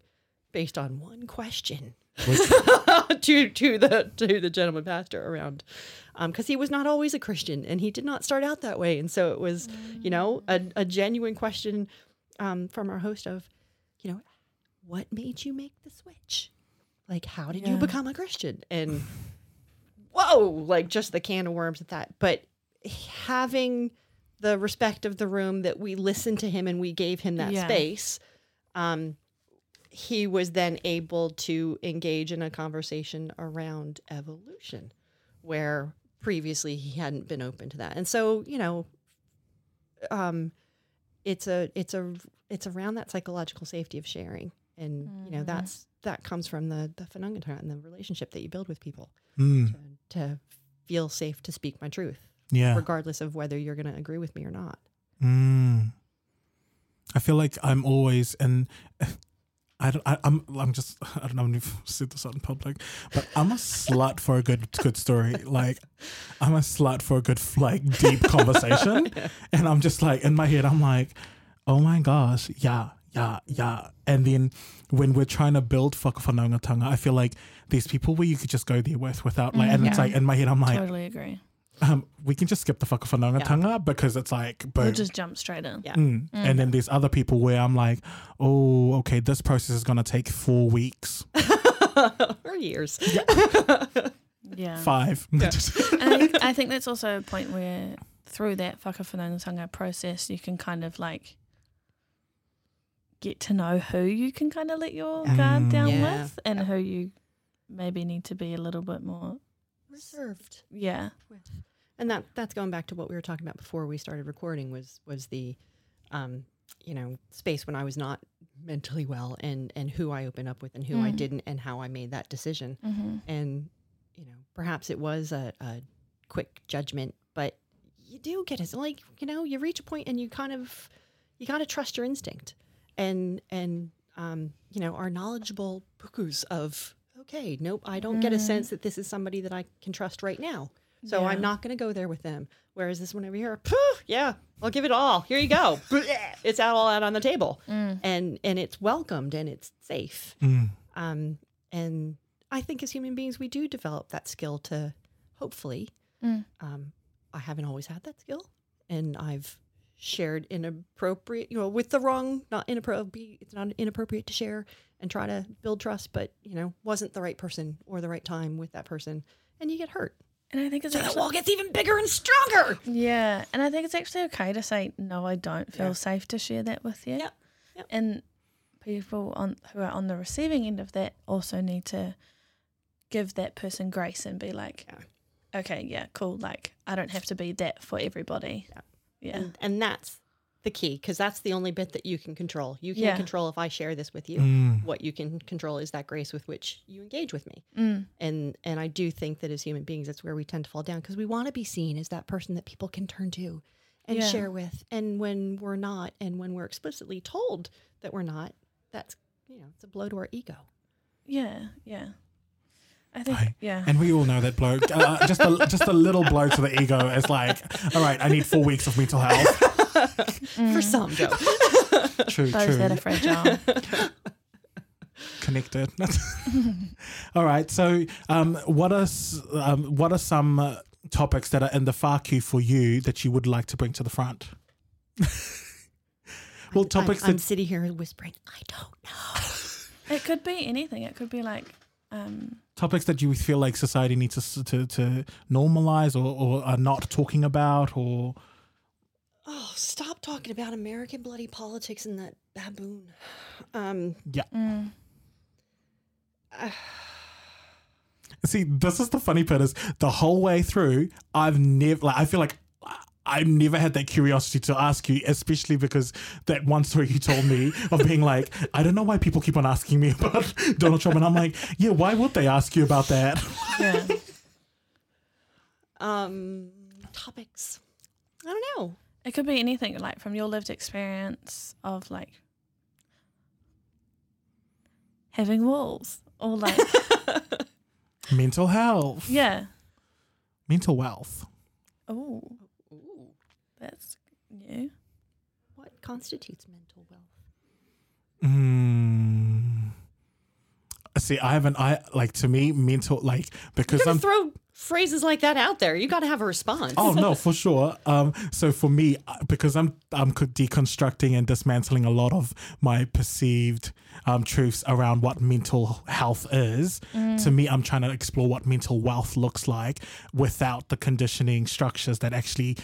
based on one question to to the to the gentleman pastor around um, because he was not always a Christian and he did not start out that way. And so it was you know hmm. a, a genuine question um, from our host of you know what made you make the switch? Like how did you become a Christian? And whoa like just the can of worms at that. But having the respect of the room that we listened to him and we gave him that Yeah. space um, he was then able to engage in a conversation around evolution where previously he hadn't been open to that. And so you know um it's a it's a it's around that psychological safety of sharing. And you know that's that comes from the the phenomena and the relationship that you build with people. Mm. to, to feel safe to speak my truth Yeah. regardless of whether you're going to agree with me or not Mm. I feel like I'm always and I don't, I, I'm I'm just I don't know if I've said this out in public, but I'm a slut for a good good story. Like I'm a slut for a good like deep conversation, and I'm just like in my head I'm like, oh my gosh, yeah, yeah, yeah. And then when we're trying to build whakawhanaungatanga, I feel like there's people where you could just go there with without like, and it's like in my head I'm like, totally agree. um, we can just skip the whakawhanaungatanga because it's like boom. We'll just jump straight in. Yeah. Mm. And then there's other people where I'm like, oh, okay, this process is going to take four weeks, or years Yeah. five. and I think, I think that's also a point where through that whakawhanaungatanga process, you can kind of like get to know who you can kind of let your guard down Yeah. with and who you maybe need to be a little bit more, reserved yeah. and that that's going back to what we were talking about before we started recording was was the um you know space when i was not mentally well and and who i opened up with and who i Mm. didn't and how i made that decision Mm-hmm. and you know perhaps it was a, a quick judgment but you do get it like you know you reach a point and you kind of you got to trust your instinct and and um, you know are knowledgeable pukus of okay, nope, I don't get a sense that this is somebody that I can trust right now. So Yeah. I'm not going to go there with them. Whereas this one over here, "Phew, yeah, I'll give it all. Here you go. it's out all out on the table, and and it's welcomed and it's safe. Um, and I think as human beings, we do develop that skill to hopefully. Um, I haven't always had that skill, and I've shared inappropriate, you know, with the wrong, not inappropriate. It's not inappropriate to share and try to build trust, but you know, wasn't the right person or the right time with that person, and you get hurt. And I think it's So that actually, wall gets even bigger and stronger. yeah, and I think it's actually okay to say no. I don't feel Yeah. safe to share that with you. Yep, yep. And people on who are on the receiving end of that also need to give that person grace and be like, Yeah. okay, yeah, cool. Like I don't have to be that for everybody. Yeah. Yeah. And, and that's the key because that's the only bit that you can control. You can't Yeah. control if I share this with you. Mm. What you can control is that grace with which you engage with me. Mm. And and I do think that as human beings, that's where we tend to fall down because we want to be seen as that person that people can turn to and Yeah. share with. And when we're not, and when we're explicitly told that we're not, that's you know, it's a blow to our ego. Yeah. Yeah. I think. Right. Yeah. And we all know that bloke, Uh, just a just a little blow to the ego is like, all right, I need four weeks of mental health. For some, Joe. True, Those true. that are fragile. Connected. all right. So, um, what are um, what are some uh, topics that are in the far queue for you that you would like to bring to the front? well, topics I'm, I'm that sitting here whispering, I don't know. it could be anything. It could be like. Um, topics that you feel like society needs to to, to normalize or, or are not talking about or Oh, stop talking about American bloody politics and that baboon. Um, yeah. mm, See, this is the funny part is the whole way through, I've never, like, I feel like I've never had that curiosity to ask you, especially because that one story you told me of being like, I don't know why people keep on asking me about Donald Trump. And I'm like, yeah, why would they ask you about that? yeah. um, topics. I don't know. It could be anything, like from your lived experience of like having walls or like, Mental health, yeah. mental wealth. Oh, Ooh, that's new. what constitutes mental wealth? Mm. See, I haven't, I like to me, mental, like, because I'm throw phrases like that out there. You got to have a response. Oh no, for sure. Um, so for me, uh, because I'm I'm deconstructing and dismantling a lot of my perceived um, truths around what mental health is. To me, I'm trying to explore what mental wealth looks like without the conditioning structures that actually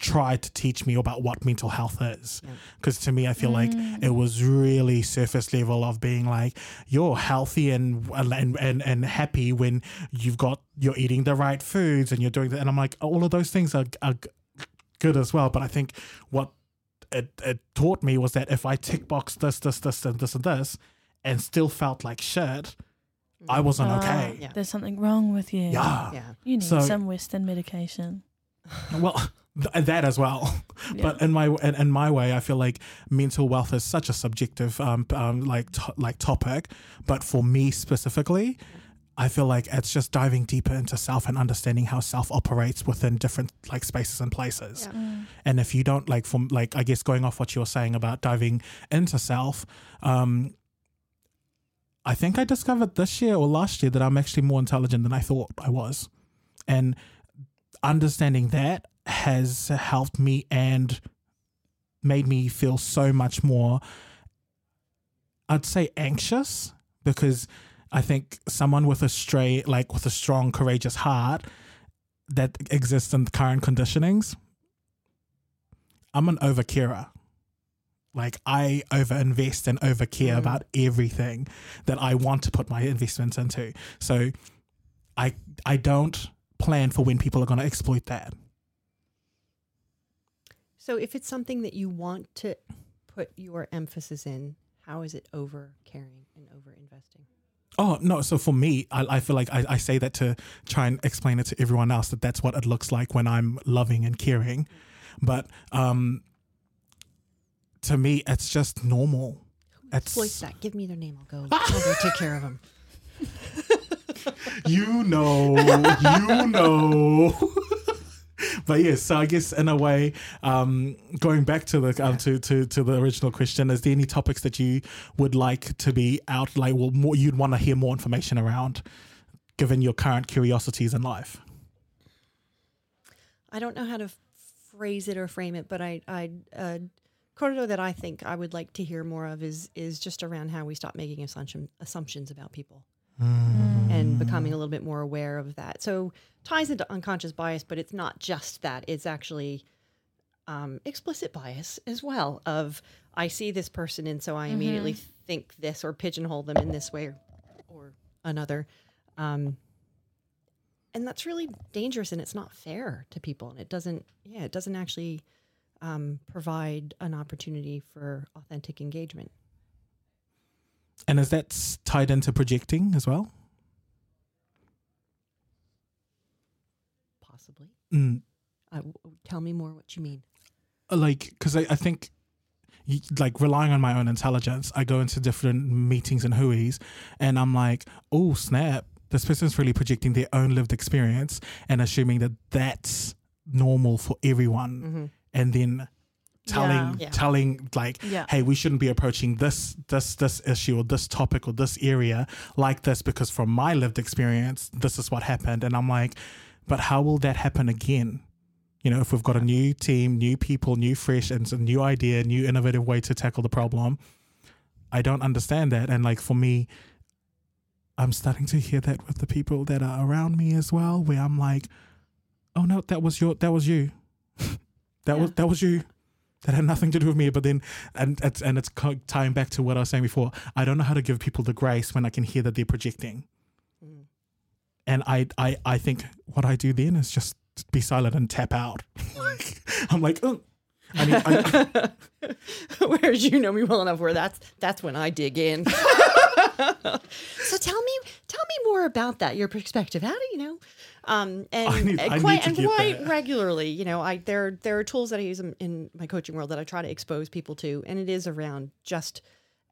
try to teach me about what mental health is. Because to me, I feel like it was really surface level of being like you're healthy and and and, and happy when you've got you're eating the right foods and you're doing that. And I'm like, all of those things are, are good as well. But I think what it, it taught me was that if I tick box this, this, this, and this, and this, and still felt like shit, I wasn't Ah, okay. Yeah. There's something wrong with you. Yeah. Yeah. You need So- some Western medication. Well, th- that as well. Yeah. But in my in, in my way, I feel like mental wealth is such a subjective um, um like to, like topic. But for me specifically, I feel like it's just diving deeper into self and understanding how self operates within different like spaces and places. Yeah. And if you don't like from like I guess going off what you were saying about diving into self, um I think I discovered this year or last year that I'm actually more intelligent than I thought I was. And understanding that has helped me and made me feel so much more I'd say anxious because I think someone with a stray like with a strong courageous heart that exists in the current conditionings I'm an overcarer. Like I overinvest and overcare Mm. about everything that I want to put my investments into. So I I don't plan for when people are going to exploit that. So if it's something that you want to put your emphasis in, how is it over caring and over investing? Oh no! So for me, I, I feel like I, I say that to try and explain it to everyone else that that's what it looks like when I'm loving and caring, but um, to me, it's just normal. Exploit That's that. Give me their name. I'll go. I'll go take care of them. you know, you know. but yes, so I guess in a way, um, going back to the um, to, to to the original question, is there any topics that you would like to be out, like, well, more you'd want to hear more information around, given your current curiosities in life? I don't know how to phrase it or frame it, but I, I, uh, kōrero that I think I would like to hear more of is is just around how we stop making assumption assumptions about people and becoming a little bit more aware of that. So ties into unconscious bias, but it's not just that; it's actually um, explicit bias as well. Of I see this person, and so I immediately think this or pigeonhole them in this way or, or another. Um, and that's really dangerous and it's not fair to people and it doesn't yeah it doesn't actually um, provide an opportunity for authentic engagement And is that tied into projecting as well? possibly. Mm. uh, w- tell me more what you mean. Like because I, I think like relying on my own intelligence i go into different meetings and hui's and i'm like oh snap. This person's really projecting their own lived experience and assuming that that's normal for everyone. And then telling Yeah. Yeah. telling like Yeah. hey we shouldn't be approaching this this this issue or this topic or this area like this because from my lived experience this is what happened and i'm like but how will that happen again you know, if we've got a new team, new people, new fresh, and a new idea, new innovative way to tackle the problem, I don't understand that. And like for me, I'm starting to hear that with the people that are around me as well, where I'm like, oh no, that was your, that was you, that was that was you. That had nothing to do with me, but then, and it's and it's tying back to what I was saying before. I don't know how to give people the grace when I can hear that they're projecting, mm. and I, I, I think what I do then is just be silent and tap out. I'm like, oh, I need, I, whereas you know me well enough where that's that's when i dig in so tell me tell me more about that your perspective how do you know um and, need- and I need quite and quite that. regularly you know i there there are tools that i use in, in my coaching world that i try to expose people to and it is around just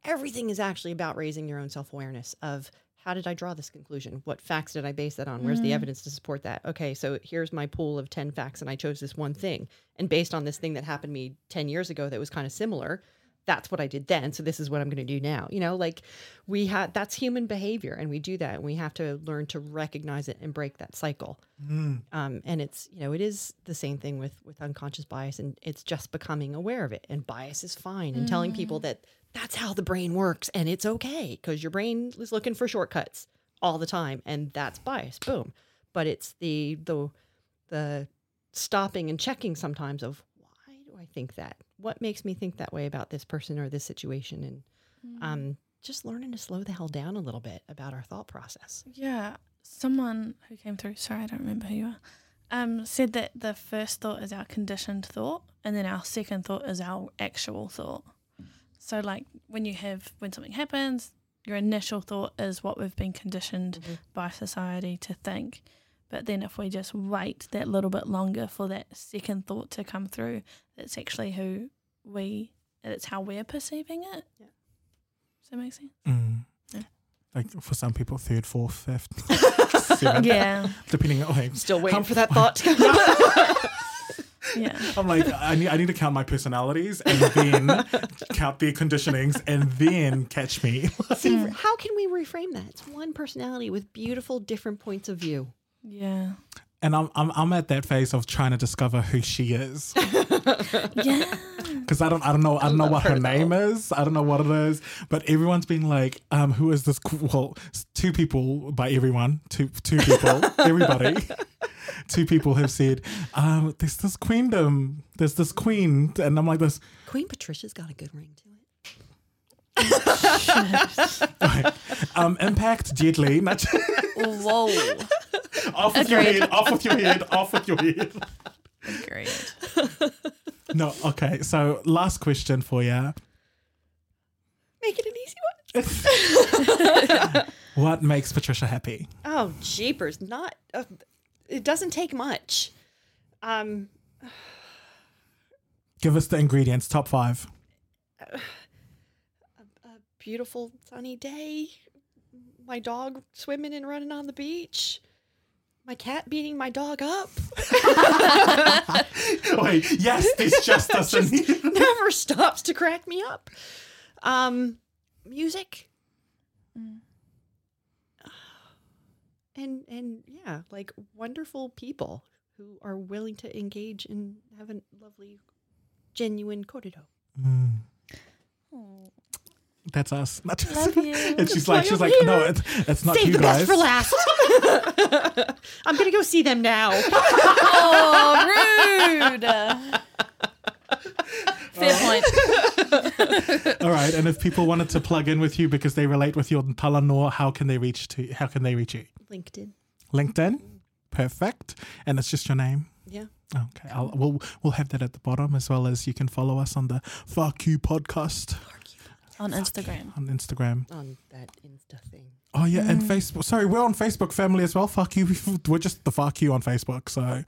everything is actually about raising your own self-awareness of how did I draw this conclusion? What facts did I base that on? Where's the evidence to support that? Okay, so here's my pool of 10 facts, and I chose this one thing. And based on this thing that happened to me 10 years ago that was kind of similar, that's what I did then. So this is what I'm going to do now. You know, like we had that's human behavior, and we do that, and we have to learn to recognize it and break that cycle. Um, and it's you know it is the same thing with with unconscious bias, and it's just becoming aware of it. And bias is fine, and telling people that that's how the brain works, and it's okay because your brain is looking for shortcuts all the time, and that's bias. Boom. But it's the the the stopping and checking sometimes of why do I think that? What makes me think that way about this person or this situation? And um, just learning to slow the hell down a little bit about our thought process. Yeah, someone who came through, sorry, I don't remember who you are, um, said that the first thought is our conditioned thought, and then our second thought is our actual thought. So, like when you have, when something happens, your initial thought is what we've been conditioned by society to think. But then if we just wait that little bit longer for that second thought to come through, it's actually who we, it's how we're perceiving it. Yeah. Does that make sense? mm, Yeah. like for some people, third, fourth, fifth, seventh, Yeah. depending on. Okay, Still waiting How- for that thought. Yeah. I'm like, I need, I need to count my personalities and then count their conditionings and then catch me. See, how can we reframe that? It's one personality with beautiful different points of view. Yeah. And I'm, I'm, I'm at that phase of trying to discover who she is. Yeah. because I don't I don't know I don't know what her name is. I don't know what it is. But everyone's been like, um, who is this? Well, two people by everyone, two two people, everybody. Two people have said, um, there's this queendom, there's this queen, and I'm like this. Queen Patricia's got a good ring to it. Um, impact deadly. Not Whoa. off with your head. Off with your head. Off with your head. Agreed. No. Okay. So last question for you. Make it an easy one. What makes Patricia happy? Oh, jeepers! Not. Uh, it doesn't take much. Um, Give us the ingredients. Top five. Beautiful sunny day, my dog swimming and running on the beach, my cat beating my dog up. Wait, yes, this just doesn't. Never stops to crack me up. Um, music. Mm. And and yeah, like wonderful people who are willing to engage and have a lovely, genuine kōrero. That's us. Not just-. And she's like, she's like, no, here. it's, it's not Save you the guys. best for last. I'm gonna go see them now. Oh, rude. Fair point. All right, and if people wanted to plug in with you because they relate with your Talanoa, how can they reach to? How can they reach you? LinkedIn. LinkedIn, perfect. And it's just your name. Yeah. Okay, I'll, we'll we'll have that at the bottom as well as you can follow us on the Fuck You podcast On Instagram. on Instagram. On that Insta thing. Oh yeah, and Mm. Facebook. Sorry, we're on Facebook family as well. Fuck you. We're just the Fuck You on Facebook. So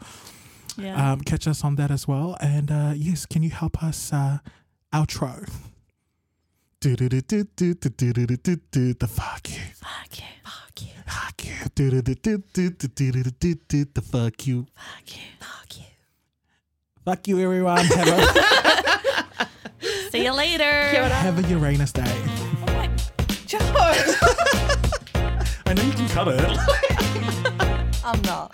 Yeah. um, catch us on that as well. And uh, yes, can you help us uh, outro? Do do do do do do do do do do the fuck you. Fuck you. Fuck you. Fuck you. Do do do do do do do do do do the fuck you. Fuck you. Fuck you. Fuck you, everyone. Have a, See you later. have a Uranus day. Oh my God. I know you can cut it. I'm not.